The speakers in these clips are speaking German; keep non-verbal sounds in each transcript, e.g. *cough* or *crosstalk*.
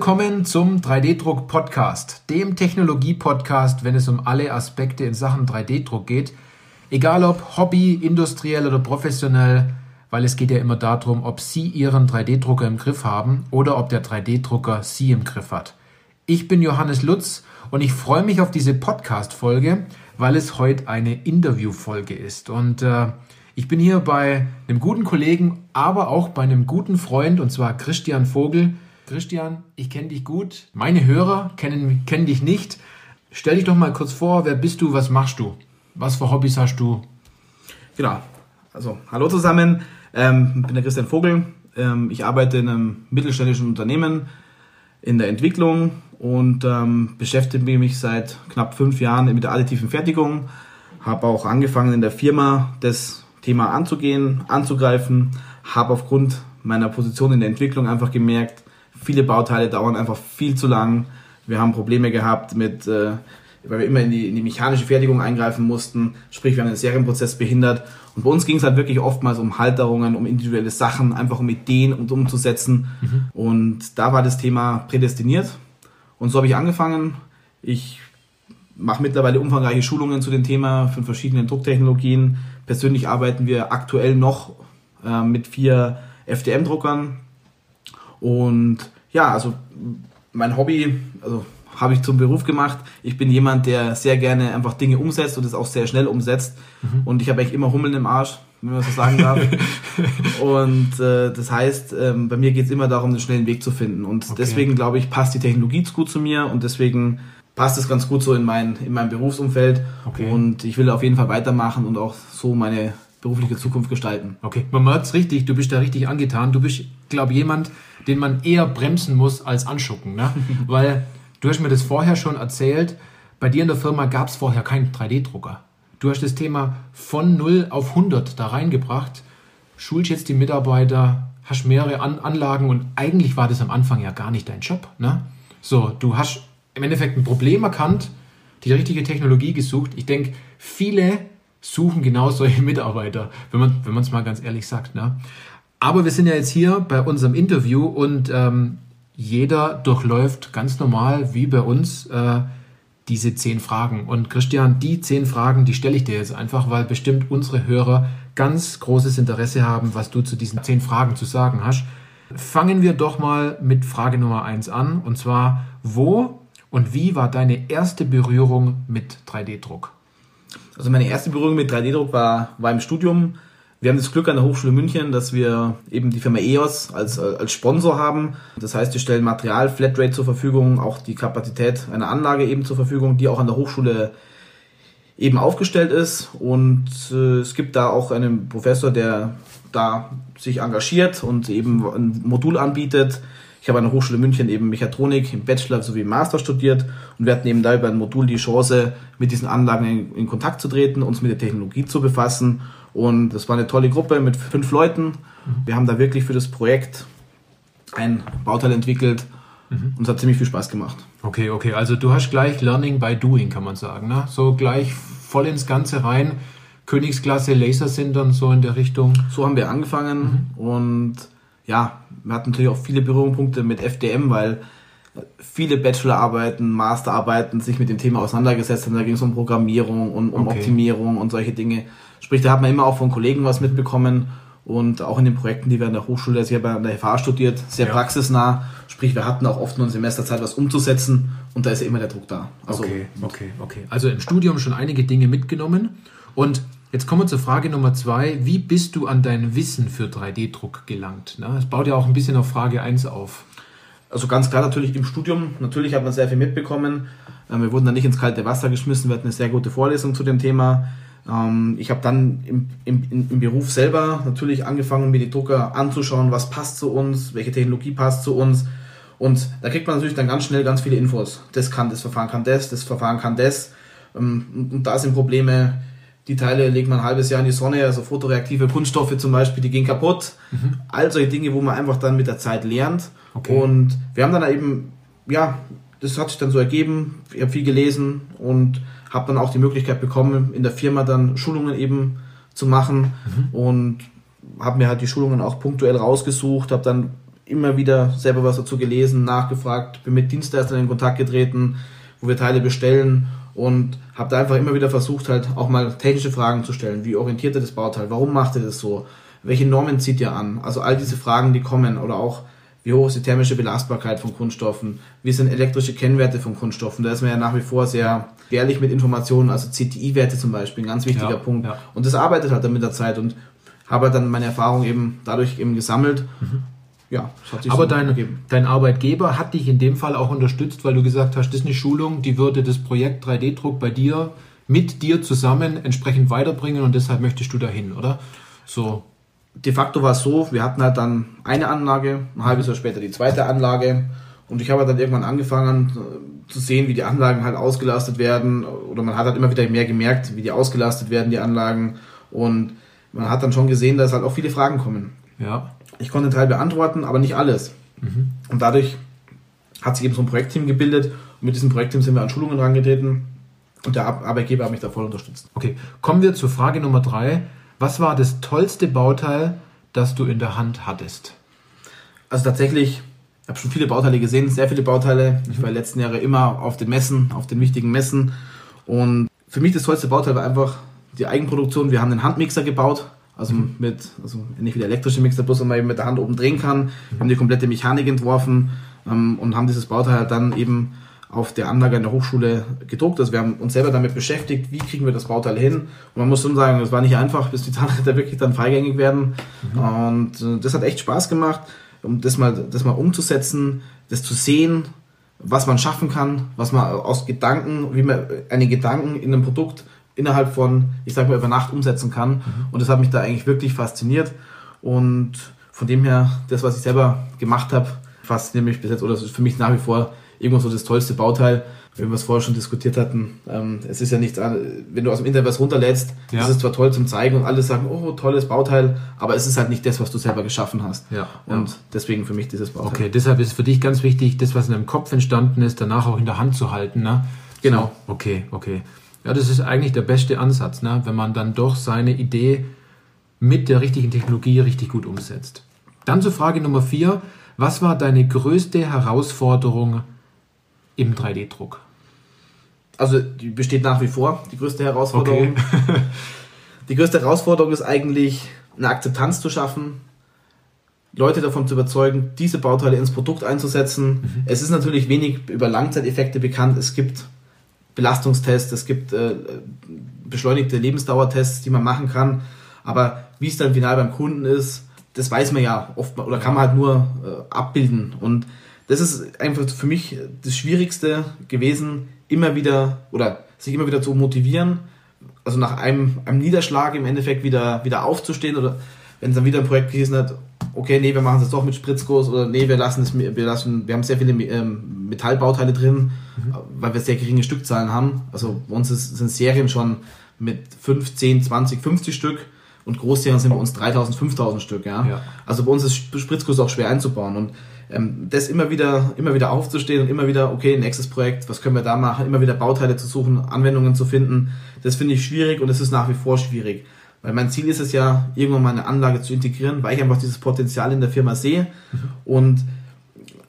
Willkommen zum 3D-Druck Podcast, dem Technologie-Podcast, wenn es um alle Aspekte in Sachen 3D-Druck geht. Egal ob Hobby, industriell oder professionell, weil es geht ja immer darum, ob Sie Ihren 3D-Drucker im Griff haben oder ob der 3D-Drucker Sie im Griff hat. Ich bin Johannes Lutz und ich freue mich auf diese Podcast-Folge, weil es heute eine Interview-Folge ist. Und äh, ich bin hier bei einem guten Kollegen, aber auch bei einem guten Freund, und zwar Christian Vogel. Christian, ich kenne dich gut. Meine Hörer kennen, kennen dich nicht. Stell dich doch mal kurz vor, wer bist du, was machst du? Was für Hobbys hast du? Genau. Also, hallo zusammen. Ähm, ich bin der Christian Vogel. Ähm, ich arbeite in einem mittelständischen Unternehmen in der Entwicklung und ähm, beschäftige mich seit knapp fünf Jahren mit der additiven Fertigung. Habe auch angefangen in der Firma das Thema anzugehen, anzugreifen. Habe aufgrund meiner Position in der Entwicklung einfach gemerkt, viele Bauteile dauern einfach viel zu lang. Wir haben Probleme gehabt mit, äh, weil wir immer in die, in die mechanische Fertigung eingreifen mussten, sprich wir haben den Serienprozess behindert. Und bei uns ging es halt wirklich oftmals um Halterungen, um individuelle Sachen, einfach um Ideen und umzusetzen. Mhm. Und da war das Thema prädestiniert. Und so habe ich angefangen. Ich mache mittlerweile umfangreiche Schulungen zu dem Thema von verschiedenen Drucktechnologien. Persönlich arbeiten wir aktuell noch äh, mit vier FDM-Druckern. Und ja, also mein Hobby, also habe ich zum Beruf gemacht. Ich bin jemand, der sehr gerne einfach Dinge umsetzt und es auch sehr schnell umsetzt. Mhm. Und ich habe eigentlich immer Hummeln im Arsch, wenn man so sagen darf. *laughs* und äh, das heißt, ähm, bei mir geht es immer darum, einen schnellen Weg zu finden. Und okay. deswegen glaube ich, passt die Technologie gut zu mir und deswegen passt es ganz gut so in mein, in mein Berufsumfeld. Okay. Und ich will auf jeden Fall weitermachen und auch so meine berufliche Zukunft gestalten. Okay, man merkt es richtig, du bist da richtig angetan. Du bist, glaube ich, jemand, den man eher bremsen muss als anschucken. Ne? *laughs* Weil Du hast mir das vorher schon erzählt. Bei dir in der Firma gab es vorher keinen 3D-Drucker. Du hast das Thema von 0 auf 100 da reingebracht, schulst jetzt die Mitarbeiter, hast mehrere An Anlagen und eigentlich war das am Anfang ja gar nicht dein Job. Ne? So, du hast im Endeffekt ein Problem erkannt, die richtige Technologie gesucht. Ich denke, viele suchen genau solche Mitarbeiter, wenn man wenn es mal ganz ehrlich sagt. Ne? Aber wir sind ja jetzt hier bei unserem Interview und ähm, jeder durchläuft ganz normal wie bei uns äh, diese zehn Fragen. Und Christian, die zehn Fragen, die stelle ich dir jetzt einfach, weil bestimmt unsere Hörer ganz großes Interesse haben, was du zu diesen zehn Fragen zu sagen hast. Fangen wir doch mal mit Frage Nummer eins an. Und zwar, wo und wie war deine erste Berührung mit 3D-Druck? Also meine erste Berührung mit 3D-Druck war, war im Studium. Wir haben das Glück an der Hochschule München, dass wir eben die Firma EOS als, als Sponsor haben. Das heißt, wir stellen Material, Flatrate zur Verfügung, auch die Kapazität einer Anlage eben zur Verfügung, die auch an der Hochschule eben aufgestellt ist. Und äh, es gibt da auch einen Professor, der da sich engagiert und eben ein Modul anbietet. Ich habe an der Hochschule München eben Mechatronik im Bachelor sowie im Master studiert und wir hatten eben da über ein Modul die Chance, mit diesen Anlagen in, in Kontakt zu treten, uns mit der Technologie zu befassen und das war eine tolle Gruppe mit fünf Leuten. Wir haben da wirklich für das Projekt ein Bauteil entwickelt mhm. und es hat ziemlich viel Spaß gemacht. Okay, okay. Also du hast gleich Learning by Doing, kann man sagen. Ne? So gleich voll ins Ganze rein. Königsklasse Laser sind dann so in der Richtung. So haben wir angefangen mhm. und ja, wir hatten natürlich auch viele Berührungspunkte mit FDM, weil viele Bachelorarbeiten, Masterarbeiten sich mit dem Thema auseinandergesetzt haben. Da ging es um Programmierung und um okay. Optimierung und solche Dinge. Sprich, da hat man immer auch von Kollegen was mitbekommen und auch in den Projekten, die wir an der Hochschule, also ich habe an der FH studiert, sehr ja. praxisnah. Sprich, wir hatten auch oft nur eine Semesterzeit, was umzusetzen und da ist ja immer der Druck da. Also, okay, okay, okay. Also im Studium schon einige Dinge mitgenommen und Jetzt kommen wir zur Frage Nummer zwei. Wie bist du an dein Wissen für 3D-Druck gelangt? Es baut ja auch ein bisschen auf Frage 1 auf. Also ganz klar natürlich im Studium. Natürlich hat man sehr viel mitbekommen. Ähm, wir wurden dann nicht ins kalte Wasser geschmissen. Wir hatten eine sehr gute Vorlesung zu dem Thema. Ähm, ich habe dann im, im, im Beruf selber natürlich angefangen, mir die Drucker anzuschauen, was passt zu uns, welche Technologie passt zu uns. Und da kriegt man natürlich dann ganz schnell ganz viele Infos. Das kann, das Verfahren kann das, das Verfahren kann das. Ähm, und da sind Probleme, die Teile legt man ein halbes Jahr in die Sonne, also fotoreaktive Kunststoffe zum Beispiel, die gehen kaputt. Mhm. All solche Dinge, wo man einfach dann mit der Zeit lernt. Okay. Und wir haben dann eben, ja, das hat sich dann so ergeben. Ich habe viel gelesen und habe dann auch die Möglichkeit bekommen, in der Firma dann Schulungen eben zu machen mhm. und habe mir halt die Schulungen auch punktuell rausgesucht, habe dann immer wieder selber was dazu gelesen, nachgefragt, bin mit Dienstleistern in Kontakt getreten, wo wir Teile bestellen und habe da einfach immer wieder versucht, halt auch mal technische Fragen zu stellen. Wie orientiert er das Bauteil? Warum macht er das so? Welche Normen zieht ihr an? Also all diese Fragen, die kommen oder auch wie hoch ist die thermische Belastbarkeit von Kunststoffen, wie sind elektrische Kennwerte von Kunststoffen. Da ist man ja nach wie vor sehr ehrlich mit Informationen, also CTI-Werte zum Beispiel, ein ganz wichtiger ja, Punkt. Ja. Und das arbeitet halt dann mit der Zeit und habe dann meine Erfahrung eben dadurch eben gesammelt. Mhm. Ja, das hat sich Aber so dein, dein Arbeitgeber hat dich in dem Fall auch unterstützt, weil du gesagt hast, das ist eine Schulung, die würde das Projekt 3D-Druck bei dir mit dir zusammen entsprechend weiterbringen und deshalb möchtest du dahin, oder? So de facto war es so, wir hatten halt dann eine Anlage, ein halbes Jahr später die zweite Anlage und ich habe dann irgendwann angefangen äh, zu sehen, wie die Anlagen halt ausgelastet werden oder man hat halt immer wieder mehr gemerkt, wie die ausgelastet werden, die Anlagen und man hat dann schon gesehen, dass halt auch viele Fragen kommen. Ja. Ich konnte einen Teil beantworten, aber nicht alles. Mhm. Und dadurch hat sich eben so ein Projektteam gebildet und mit diesem Projektteam sind wir an Schulungen rangetreten und der Arbeitgeber hat mich da voll unterstützt. Okay, kommen wir zur Frage Nummer drei. Was war das tollste Bauteil, das du in der Hand hattest? Also tatsächlich, ich habe schon viele Bauteile gesehen, sehr viele Bauteile. Ich war letzten Jahre immer auf den Messen, auf den wichtigen Messen. Und für mich das tollste Bauteil war einfach die Eigenproduktion. Wir haben einen Handmixer gebaut, also mhm. mit, also nicht wie der elektrische Mixer, bloß man eben mit der Hand oben drehen kann. Wir haben die komplette Mechanik entworfen ähm, und haben dieses Bauteil halt dann eben auf der Anlage in der Hochschule gedruckt. Also wir haben uns selber damit beschäftigt, wie kriegen wir das Bauteil hin. Und man muss schon sagen, es war nicht einfach, bis die Zahnräder *laughs* wirklich dann freigängig werden. Mhm. Und äh, das hat echt Spaß gemacht, um das mal, das mal umzusetzen, das zu sehen, was man schaffen kann, was man aus Gedanken, wie man einen Gedanken in einem Produkt innerhalb von, ich sag mal, über Nacht umsetzen kann. Mhm. Und das hat mich da eigentlich wirklich fasziniert. Und von dem her, das, was ich selber gemacht habe, fasziniert mich bis jetzt, oder ist für mich nach wie vor irgendwo so das tollste Bauteil, wenn wir es vorher schon diskutiert hatten. Ähm, es ist ja nichts, wenn du aus dem Internet was runterlädst, ja. ist es zwar toll zum Zeigen und alle sagen, oh, tolles Bauteil, aber es ist halt nicht das, was du selber geschaffen hast. Ja. Und ja. deswegen für mich dieses Bauteil. Okay, deshalb ist für dich ganz wichtig, das, was in deinem Kopf entstanden ist, danach auch in der Hand zu halten. Ne? Genau. So, okay, okay. Ja, das ist eigentlich der beste Ansatz, ne? wenn man dann doch seine Idee mit der richtigen Technologie richtig gut umsetzt. Dann zur Frage Nummer vier. Was war deine größte Herausforderung im 3D-Druck? Also die besteht nach wie vor, die größte Herausforderung. Okay. *laughs* die größte Herausforderung ist eigentlich, eine Akzeptanz zu schaffen, Leute davon zu überzeugen, diese Bauteile ins Produkt einzusetzen. Mhm. Es ist natürlich wenig über Langzeiteffekte bekannt. Es gibt Belastungstests, es gibt äh, beschleunigte Lebensdauertests, die man machen kann. Aber wie es dann final beim Kunden ist, das weiß man ja oft oder kann man halt nur äh, abbilden. Und das ist einfach für mich das Schwierigste gewesen, immer wieder oder sich immer wieder zu motivieren, also nach einem, einem Niederschlag im Endeffekt wieder, wieder aufzustehen oder wenn es dann wieder ein Projekt gewesen hat, okay, nee, wir machen es jetzt doch mit Spritzguss oder nee, wir lassen es, wir lassen, wir haben sehr viele ähm, Metallbauteile drin, mhm. weil wir sehr geringe Stückzahlen haben. Also bei uns ist, sind Serien schon mit 5, 10, 20, 50 Stück und Großserien sind bei uns 3000, 5000 Stück, ja? ja. Also bei uns ist Spritzguss auch schwer einzubauen und ähm, das immer wieder, immer wieder aufzustehen und immer wieder, okay, nächstes Projekt, was können wir da machen, immer wieder Bauteile zu suchen, Anwendungen zu finden, das finde ich schwierig und es ist nach wie vor schwierig. Weil mein Ziel ist es ja, irgendwann mal eine Anlage zu integrieren, weil ich einfach dieses Potenzial in der Firma sehe mhm. und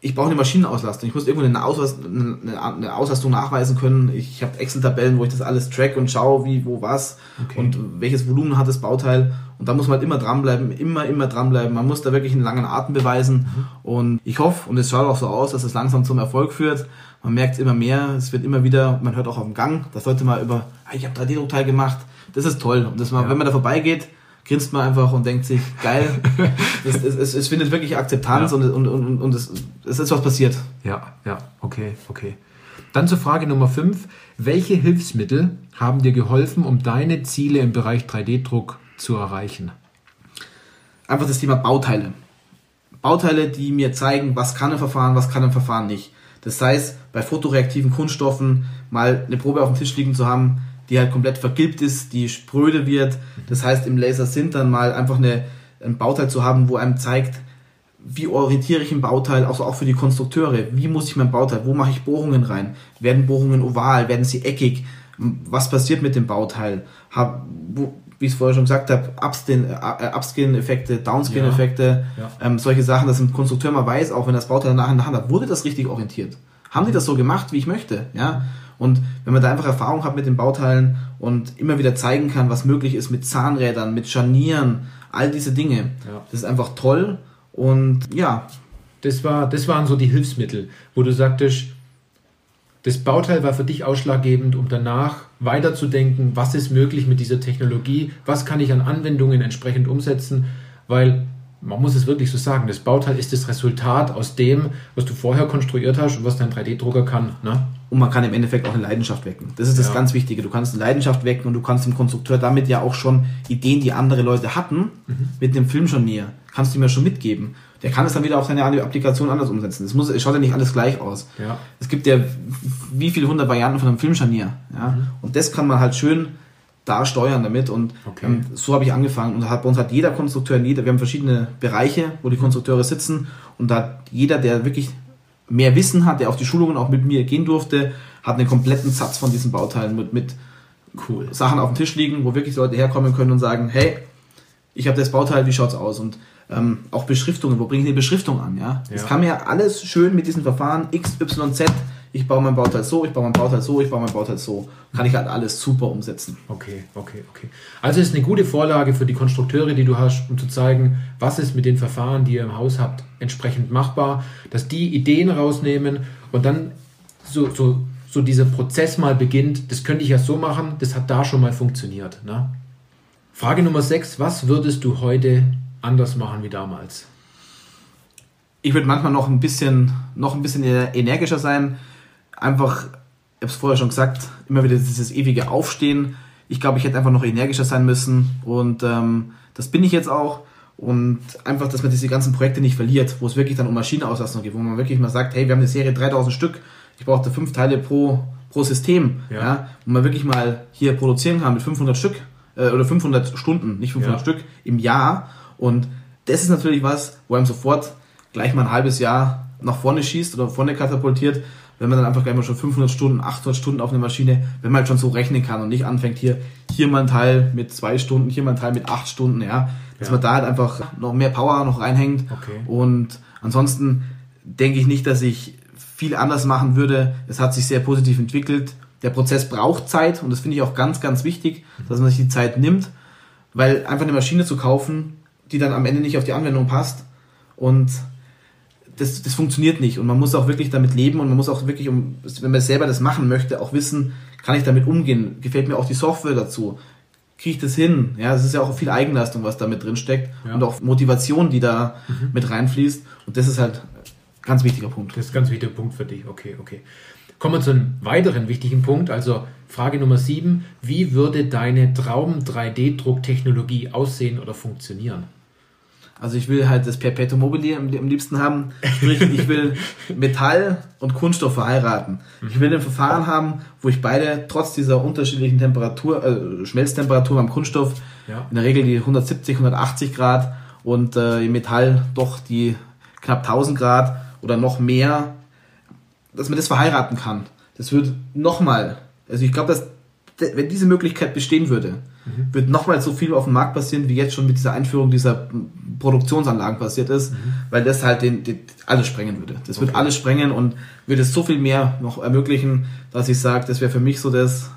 ich brauche eine Maschinenauslastung. Ich muss irgendwo eine, Auslast, eine Auslastung nachweisen können. Ich habe Excel-Tabellen, wo ich das alles track und schaue, wie, wo, was okay. und welches Volumen hat das Bauteil. Und da muss man halt immer dranbleiben, immer, immer dranbleiben. Man muss da wirklich einen langen Atem beweisen. Mhm. Und ich hoffe, und es schaut auch so aus, dass es langsam zum Erfolg führt. Man merkt immer mehr, es wird immer wieder, man hört auch auf dem Gang, das sollte mal über, ich habe 3D-Druckteil gemacht. Das ist toll. Und das mal, ja. wenn man da vorbeigeht, grinst man einfach und denkt sich, geil, *laughs* es, es, es, findet wirklich Akzeptanz ja. und, und, und, und es, es ist was passiert. Ja, ja, okay, okay. Dann zur Frage Nummer 5. Welche Hilfsmittel haben dir geholfen, um deine Ziele im Bereich 3D-Druck zu erreichen? Einfach das Thema Bauteile. Bauteile, die mir zeigen, was kann ein Verfahren, was kann ein Verfahren nicht. Das heißt, bei fotoreaktiven Kunststoffen mal eine Probe auf dem Tisch liegen zu haben, die halt komplett vergilbt ist, die spröde wird. Das heißt, im Laser sind dann mal einfach eine, ein Bauteil zu haben, wo einem zeigt, wie orientiere ich ein Bauteil, also auch für die Konstrukteure, wie muss ich mein Bauteil, wo mache ich Bohrungen rein? Werden Bohrungen oval, werden sie eckig? Was passiert mit dem Bauteil? Hab, wo, wie ich es vorher schon gesagt habe, äh, Upskin-Effekte, Downskin-Effekte, ja. ja. ähm, solche Sachen, dass ein Konstrukteur mal weiß, auch wenn das Bauteil nachher in der Hand hat, wurde das richtig orientiert? Haben die das so gemacht, wie ich möchte? Ja. Und wenn man da einfach Erfahrung hat mit den Bauteilen und immer wieder zeigen kann, was möglich ist mit Zahnrädern, mit Scharnieren, all diese Dinge, ja. das ist einfach toll. Und ja. Das, war, das waren so die Hilfsmittel, wo du sagtest, das Bauteil war für dich ausschlaggebend, um danach weiterzudenken, was ist möglich mit dieser Technologie, was kann ich an Anwendungen entsprechend umsetzen, weil man muss es wirklich so sagen, das Bauteil ist das Resultat aus dem, was du vorher konstruiert hast und was dein 3D-Drucker kann. Ne? Und man kann im Endeffekt auch eine Leidenschaft wecken. Das ist das ja. ganz Wichtige. Du kannst eine Leidenschaft wecken und du kannst dem Konstrukteur damit ja auch schon Ideen, die andere Leute hatten, mhm. mit dem Film schon näher, kannst du ihm ja schon mitgeben der kann es dann wieder auf seine Applikation anders umsetzen. Es, muss, es schaut ja nicht alles gleich aus. Ja. Es gibt ja wie viele hundert Varianten von einem Filmscharnier. Ja? Mhm. Und das kann man halt schön da steuern damit. Und okay. ähm, so habe ich angefangen. Und hat, bei uns hat jeder Konstrukteur, jeder, wir haben verschiedene Bereiche, wo die Konstrukteure sitzen. Und da hat jeder, der wirklich mehr Wissen hat, der auf die Schulungen auch mit mir gehen durfte, hat einen kompletten Satz von diesen Bauteilen mit, mit cool. Sachen auf dem Tisch liegen, wo wirklich Leute herkommen können und sagen, hey, ich habe das Bauteil, wie schaut's aus? Und ähm, auch Beschriftungen, wo bringe ich eine Beschriftung an? Ja? ja? Das kann mir ja alles schön mit diesen Verfahren X, Y, Z. Ich baue mein Bauteil so, ich baue mein Bauteil so, ich baue mein Bauteil so. Kann ich halt alles super umsetzen. Okay, okay, okay. Also ist eine gute Vorlage für die Konstrukteure, die du hast, um zu zeigen, was ist mit den Verfahren, die ihr im Haus habt, entsprechend machbar, dass die Ideen rausnehmen und dann so, so, so dieser Prozess mal beginnt, das könnte ich ja so machen, das hat da schon mal funktioniert. Ne? Frage Nummer 6, was würdest du heute anders machen wie damals? Ich würde manchmal noch ein bisschen, noch ein bisschen energischer sein. Einfach, ich habe es vorher schon gesagt, immer wieder dieses ewige Aufstehen. Ich glaube, ich hätte einfach noch energischer sein müssen und ähm, das bin ich jetzt auch. Und einfach, dass man diese ganzen Projekte nicht verliert, wo es wirklich dann um Maschinenauslastung geht, wo man wirklich mal sagt, hey, wir haben eine Serie 3000 Stück, ich brauche da fünf Teile pro, pro System, ja. ja. wo man wirklich mal hier produzieren kann mit 500 Stück äh, oder 500 Stunden, nicht 500 ja. Stück im Jahr und das ist natürlich was, wo einem sofort gleich mal ein halbes Jahr nach vorne schießt oder vorne katapultiert, wenn man dann einfach gleich mal schon 500 Stunden, 800 Stunden auf eine Maschine, wenn man halt schon so rechnen kann und nicht anfängt hier, hier mal ein Teil mit zwei Stunden, hier mal ein Teil mit acht Stunden, ja, dass ja. man da halt einfach noch mehr Power noch reinhängt. Okay. Und ansonsten denke ich nicht, dass ich viel anders machen würde. Es hat sich sehr positiv entwickelt. Der Prozess braucht Zeit und das finde ich auch ganz, ganz wichtig, dass man sich die Zeit nimmt, weil einfach eine Maschine zu kaufen, die dann am Ende nicht auf die Anwendung passt. Und das, das funktioniert nicht. Und man muss auch wirklich damit leben und man muss auch wirklich, um, wenn man selber das machen möchte, auch wissen, kann ich damit umgehen? Gefällt mir auch die Software dazu? Kriege ich das hin? Ja, es ist ja auch viel Eigenleistung, was da mit drin steckt ja. und auch Motivation, die da mhm. mit reinfließt. Und das ist halt ein ganz wichtiger Punkt. Das ist ein ganz wichtiger Punkt für dich. Okay, okay. Kommen wir zu einem weiteren wichtigen Punkt. Also Frage Nummer 7. Wie würde deine Traum-3D-Drucktechnologie aussehen oder funktionieren? Also ich will halt das Perpetuum mobile am, liebsten haben. Sprich, ich will *laughs* Metall und Kunststoff verheiraten. Ich will ein Verfahren haben, wo ich beide trotz dieser unterschiedlichen Temperatur, äh, Schmelztemperatur beim Kunststoff, ja. in der Regel die 170, 180 Grad und äh, im Metall doch die knapp 1000 Grad oder noch mehr, dass man das verheiraten kann. Das wird nochmal, also ich glaube, dass wenn diese Möglichkeit bestehen würde, mhm. wird nochmal so viel auf dem Markt passieren, wie jetzt schon mit dieser Einführung dieser Produktionsanlagen passiert ist, mhm. weil das halt den, den, alles sprengen würde. Das okay. wird alles sprengen und würde so viel mehr noch ermöglichen, dass ich sage, das wäre für mich so das,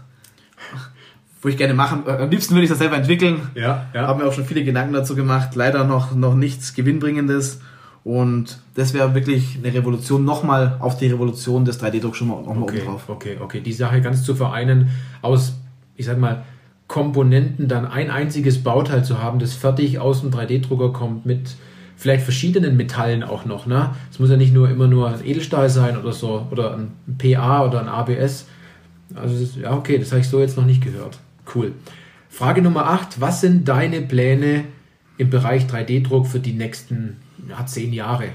wo ich gerne machen, am liebsten würde ich das selber entwickeln. Ja, ja. Haben mir auch schon viele Gedanken dazu gemacht, leider noch, noch nichts Gewinnbringendes. Und das wäre wirklich eine Revolution, nochmal auf die Revolution des 3D-Drucks schon mal, noch okay, oben drauf. Okay, okay, die Sache ganz zu vereinen, aus, ich sag mal, Komponenten dann ein einziges Bauteil zu haben, das fertig aus dem 3D-Drucker kommt mit vielleicht verschiedenen Metallen auch noch. Ne? Es muss ja nicht nur immer nur ein Edelstahl sein oder so oder ein PA oder ein ABS. Also das, ja, okay, das habe ich so jetzt noch nicht gehört. Cool. Frage Nummer 8. Was sind deine Pläne im Bereich 3D-Druck für die nächsten ja, zehn Jahre?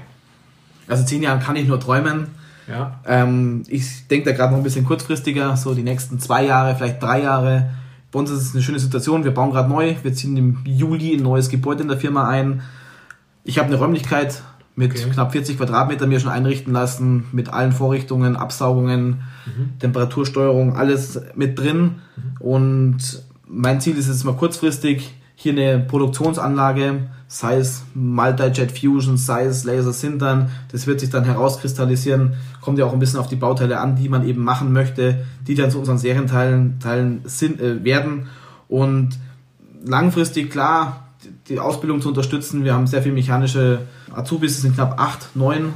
Also zehn Jahre kann ich nur träumen. Ja. Ähm, ich denke da gerade noch ein bisschen kurzfristiger, so die nächsten zwei Jahre, vielleicht drei Jahre bei uns ist es eine schöne Situation. Wir bauen gerade neu. Wir ziehen im Juli ein neues Gebäude in der Firma ein. Ich habe eine Räumlichkeit mit okay. knapp 40 Quadratmetern mir schon einrichten lassen, mit allen Vorrichtungen, Absaugungen, mhm. Temperatursteuerung, alles mit drin. Mhm. Und mein Ziel ist jetzt mal kurzfristig hier eine Produktionsanlage, sei es Multi-Jet Fusion, sei es Laser Sintern, das wird sich dann herauskristallisieren, kommt ja auch ein bisschen auf die Bauteile an, die man eben machen möchte, die dann zu unseren Serienteilen Teilen sind, äh, werden. Und langfristig klar die Ausbildung zu unterstützen. Wir haben sehr viel mechanische Azubis, es sind knapp acht, neun,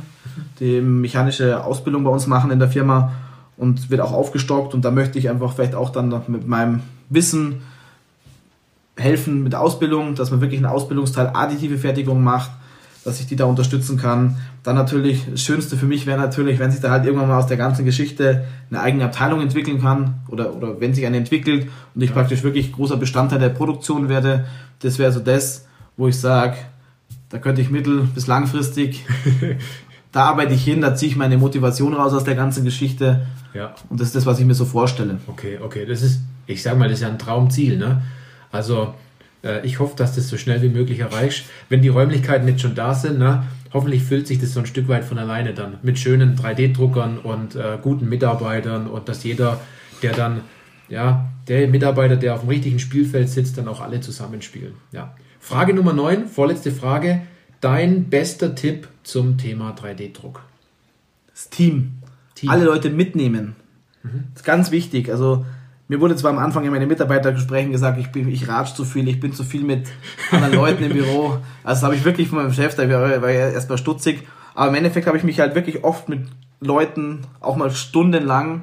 die mechanische Ausbildung bei uns machen in der Firma und wird auch aufgestockt. Und da möchte ich einfach vielleicht auch dann mit meinem Wissen helfen mit Ausbildung, dass man wirklich einen Ausbildungsteil additive Fertigung macht, dass ich die da unterstützen kann. Dann natürlich, das Schönste für mich wäre natürlich, wenn sich da halt irgendwann mal aus der ganzen Geschichte eine eigene Abteilung entwickeln kann oder, oder wenn sich eine entwickelt und ich ja. praktisch wirklich großer Bestandteil der Produktion werde. Das wäre so das, wo ich sage, da könnte ich mittel- bis langfristig, *laughs* da arbeite ich hin, da ziehe ich meine Motivation raus aus der ganzen Geschichte. Ja. Und das ist das, was ich mir so vorstelle. Okay, okay. Das ist, ich sag mal, das ist ja ein Traumziel, ne? Also äh, ich hoffe, dass du das so schnell wie möglich erreichst. Wenn die Räumlichkeiten jetzt schon da sind, ne, hoffentlich füllt sich das so ein Stück weit von alleine dann mit schönen 3D-Druckern und äh, guten Mitarbeitern und dass jeder, der dann, ja, der Mitarbeiter, der auf dem richtigen Spielfeld sitzt, dann auch alle zusammenspielen. Ja. Frage Nummer 9, vorletzte Frage. Dein bester Tipp zum Thema 3D-Druck? Das Team. Team. Alle Leute mitnehmen. Mhm. Das ist ganz wichtig. Also mir wurde zwar am Anfang in meinen Mitarbeitergesprächen gesagt, ich, bin, ich ratsch zu viel, ich bin zu viel mit anderen Leuten im Büro. Also das habe ich wirklich von meinem Chef, da war, war ja erstmal stutzig. Aber im Endeffekt habe ich mich halt wirklich oft mit Leuten, auch mal stundenlang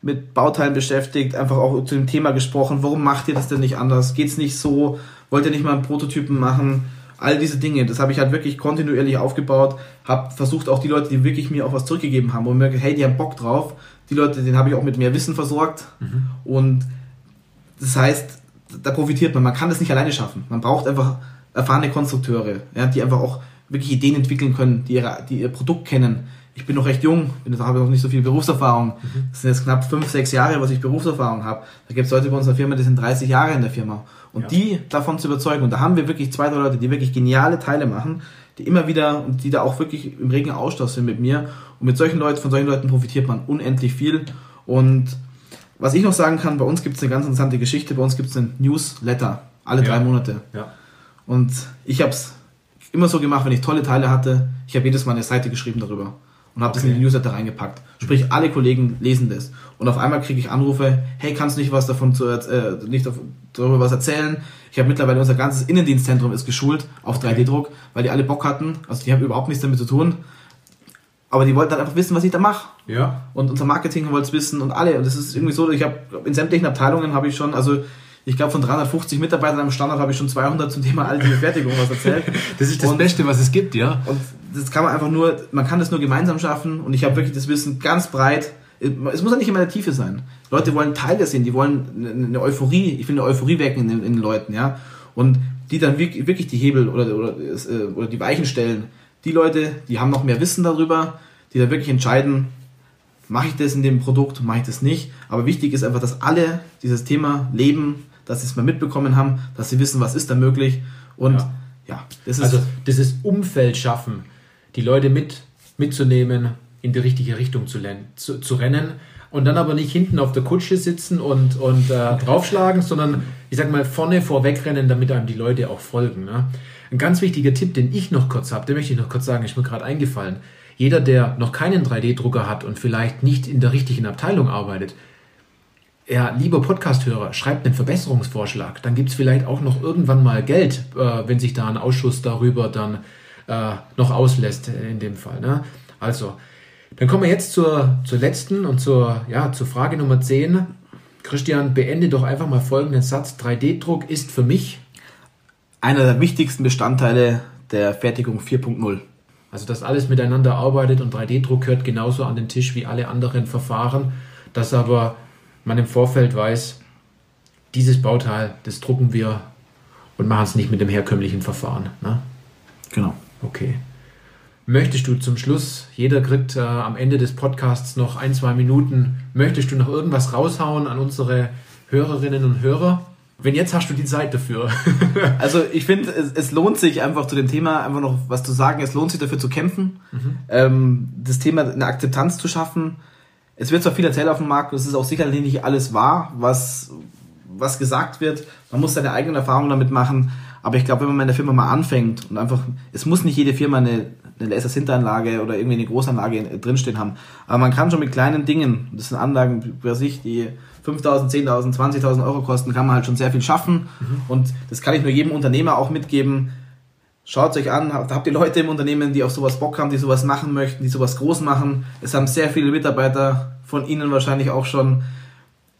mit Bauteilen beschäftigt, einfach auch zu dem Thema gesprochen, warum macht ihr das denn nicht anders? Geht's nicht so? Wollt ihr nicht mal einen Prototypen machen? All diese Dinge, das habe ich halt wirklich kontinuierlich aufgebaut, habe versucht auch die Leute, die wirklich mir auch was zurückgegeben haben und mir hey, die haben Bock drauf, die Leute, den habe ich auch mit mehr Wissen versorgt. Mhm. Und das heißt, da profitiert man. Man kann das nicht alleine schaffen. Man braucht einfach erfahrene Konstrukteure, ja, die einfach auch wirklich Ideen entwickeln können, die, ihre, die ihr Produkt kennen. Ich bin noch recht jung, bin, habe noch nicht so viel Berufserfahrung. Mhm. Das sind jetzt knapp fünf, sechs Jahre, was ich Berufserfahrung habe. Da gibt es Leute bei unserer Firma, die sind 30 Jahre in der Firma. Und ja. die davon zu überzeugen, und da haben wir wirklich zwei, drei Leute, die wirklich geniale Teile machen, die immer wieder und die da auch wirklich im regen Austausch sind mit mir. Und mit solchen Leuten, von solchen Leuten profitiert man unendlich viel. Und was ich noch sagen kann, bei uns gibt es eine ganz interessante Geschichte. Bei uns gibt es einen Newsletter alle ja. drei Monate. Ja. Und ich habe es immer so gemacht, wenn ich tolle Teile hatte, ich habe jedes Mal eine Seite geschrieben darüber und habe okay. das in die Newsletter reingepackt. Sprich, alle Kollegen lesen das. Und auf einmal kriege ich Anrufe, hey, kannst du nicht was davon zu, äh, nicht darüber was erzählen? Ich habe mittlerweile unser ganzes Innendienstzentrum ist geschult auf 3D-Druck, weil die alle Bock hatten. Also die haben überhaupt nichts damit zu tun. Aber die wollten dann einfach wissen, was ich da mache. Ja. Und unser Marketing wollte es wissen und alle. Und das ist irgendwie so, ich habe in sämtlichen Abteilungen habe ich schon, also ich glaube, von 350 Mitarbeitern am Standard habe ich schon 200 zum Thema additive Fertigung was erzählt. *laughs* das ist das und, Beste, was es gibt, ja. Und das kann man einfach nur, man kann das nur gemeinsam schaffen und ich habe wirklich das Wissen ganz breit. Es muss ja nicht immer in der Tiefe sein. Leute wollen Teile sehen, die wollen eine Euphorie, ich will eine Euphorie wecken in, den Leuten, ja. Und die dann wirklich, die Hebel oder, oder, äh, oder die Weichen stellen. Die Leute, die haben noch mehr Wissen darüber, die da wirklich entscheiden, mache ich das in dem Produkt, mache ich das nicht. Aber wichtig ist einfach, dass alle dieses Thema leben, dass sie es mal mitbekommen haben, dass sie wissen, was ist da möglich. Und ja, ja das ist. Also dieses Umfeld schaffen, die Leute mit, mitzunehmen, in die richtige Richtung zu, zu, zu rennen und dann aber nicht hinten auf der Kutsche sitzen und, und äh, *laughs* draufschlagen, sondern ich sag mal vorne vorwegrennen, damit einem die Leute auch folgen. Ne? Ein ganz wichtiger Tipp, den ich noch kurz habe, den möchte ich noch kurz sagen, ist mir gerade eingefallen. Jeder, der noch keinen 3D-Drucker hat und vielleicht nicht in der richtigen Abteilung arbeitet, ja, lieber Podcast-Hörer, schreibt einen Verbesserungsvorschlag. Dann gibt es vielleicht auch noch irgendwann mal Geld, äh, wenn sich da ein Ausschuss darüber dann äh, noch auslässt, in dem Fall. Ne? Also, dann kommen wir jetzt zur, zur letzten und zur, ja, zur Frage Nummer 10. Christian, beende doch einfach mal folgenden Satz. 3D-Druck ist für mich einer der wichtigsten Bestandteile der Fertigung 4.0. Also, dass alles miteinander arbeitet und 3D-Druck gehört genauso an den Tisch wie alle anderen Verfahren, dass aber man im Vorfeld weiß, dieses Bauteil, das drucken wir und machen es nicht mit dem herkömmlichen Verfahren. Ne? Genau. Okay. Möchtest du zum Schluss, jeder kriegt äh, am Ende des Podcasts noch ein, zwei Minuten, möchtest du noch irgendwas raushauen an unsere Hörerinnen und Hörer? Wenn jetzt hast du die Zeit dafür. *laughs* also ich finde, es, es, lohnt sich einfach zu dem Thema einfach noch was zu sagen. Es lohnt sich dafür zu kämpfen, mhm. ähm, das Thema eine Akzeptanz zu schaffen. Es wird zwar viel erzählt auf dem Markt, es ist auch sicherlich nicht alles wahr, was was gesagt wird. Man muss seine eigenen Erfahrungen damit machen. Aber ich glaube, wenn man in der Firma mal anfängt und einfach, es muss nicht jede Firma eine, eine Lasersinteranlage oder irgendwie eine Großanlage drinstehen haben. Aber man kann schon mit kleinen Dingen, das sind Anlagen, für sich, die 5.000, 10.000, 20.000 Euro kosten, kann man halt schon sehr viel schaffen. Mhm. Und das kann ich nur jedem Unternehmer auch mitgeben. Schaut euch an, habt ihr Leute im Unternehmen, die auf sowas Bock haben, die sowas machen möchten, die sowas groß machen. Es haben sehr viele Mitarbeiter von Ihnen wahrscheinlich auch schon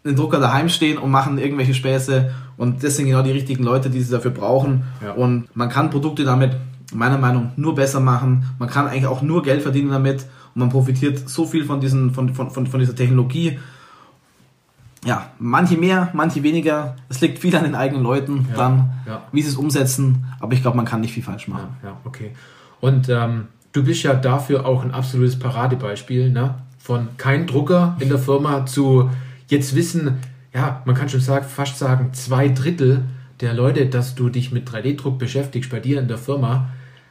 einen Drucker daheim stehen und machen irgendwelche Späße. Und das sind genau die richtigen Leute, die sie dafür brauchen. Ja. Und man kann Produkte damit, meiner Meinung nach, nur besser machen. Man kann eigentlich auch nur Geld verdienen damit. Und man profitiert so viel von, diesen, von, von, von, von dieser Technologie ja, manche mehr, manche weniger. Es liegt viel an den eigenen Leuten ja, dann, ja. wie sie es umsetzen. Aber ich glaube, man kann nicht viel falsch machen. Ja, ja okay. Und ähm, du bist ja dafür auch ein absolutes Paradebeispiel, ne? Von kein Drucker in der Firma zu jetzt wissen, ja, man kann schon sagen, fast sagen, zwei Drittel der Leute, dass du dich mit 3D-Druck beschäftigst bei dir in der Firma.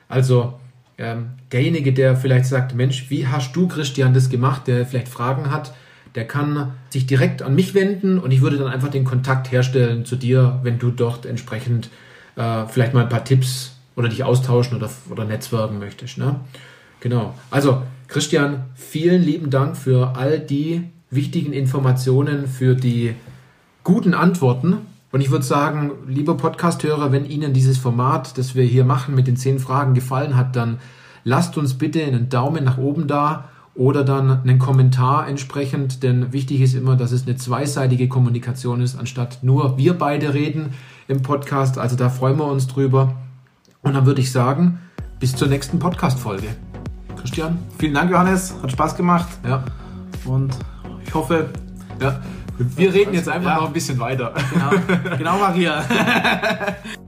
Also ähm, derjenige, der vielleicht sagt, Mensch, wie hast du, Christian, das gemacht, der vielleicht Fragen hat, der kann sich direkt an mich wenden und ich würde dann einfach den Kontakt herstellen zu dir, wenn du dort entsprechend äh, vielleicht mal ein paar Tipps oder dich austauschen oder, oder netzwerken möchtest. Ne? Genau. Also, Christian, vielen lieben Dank für all die wichtigen Informationen, für die guten Antworten. Und ich würde sagen, lieber Podcasthörer, wenn Ihnen dieses Format, das wir hier machen mit den zehn Fragen gefallen hat, dann lasst uns bitte einen Daumen nach oben da oder dann einen Kommentar entsprechend, denn wichtig ist immer, dass es eine zweiseitige Kommunikation ist, anstatt nur wir beide reden im Podcast. Also da freuen wir uns drüber. Und dann würde ich sagen, bis zur nächsten Podcast-Folge. Christian? Vielen Dank, Johannes. Hat Spaß gemacht. Ja. Und ich hoffe, ja. Wir reden jetzt einfach ja. noch ein bisschen weiter. Genau, genau Maria. *laughs*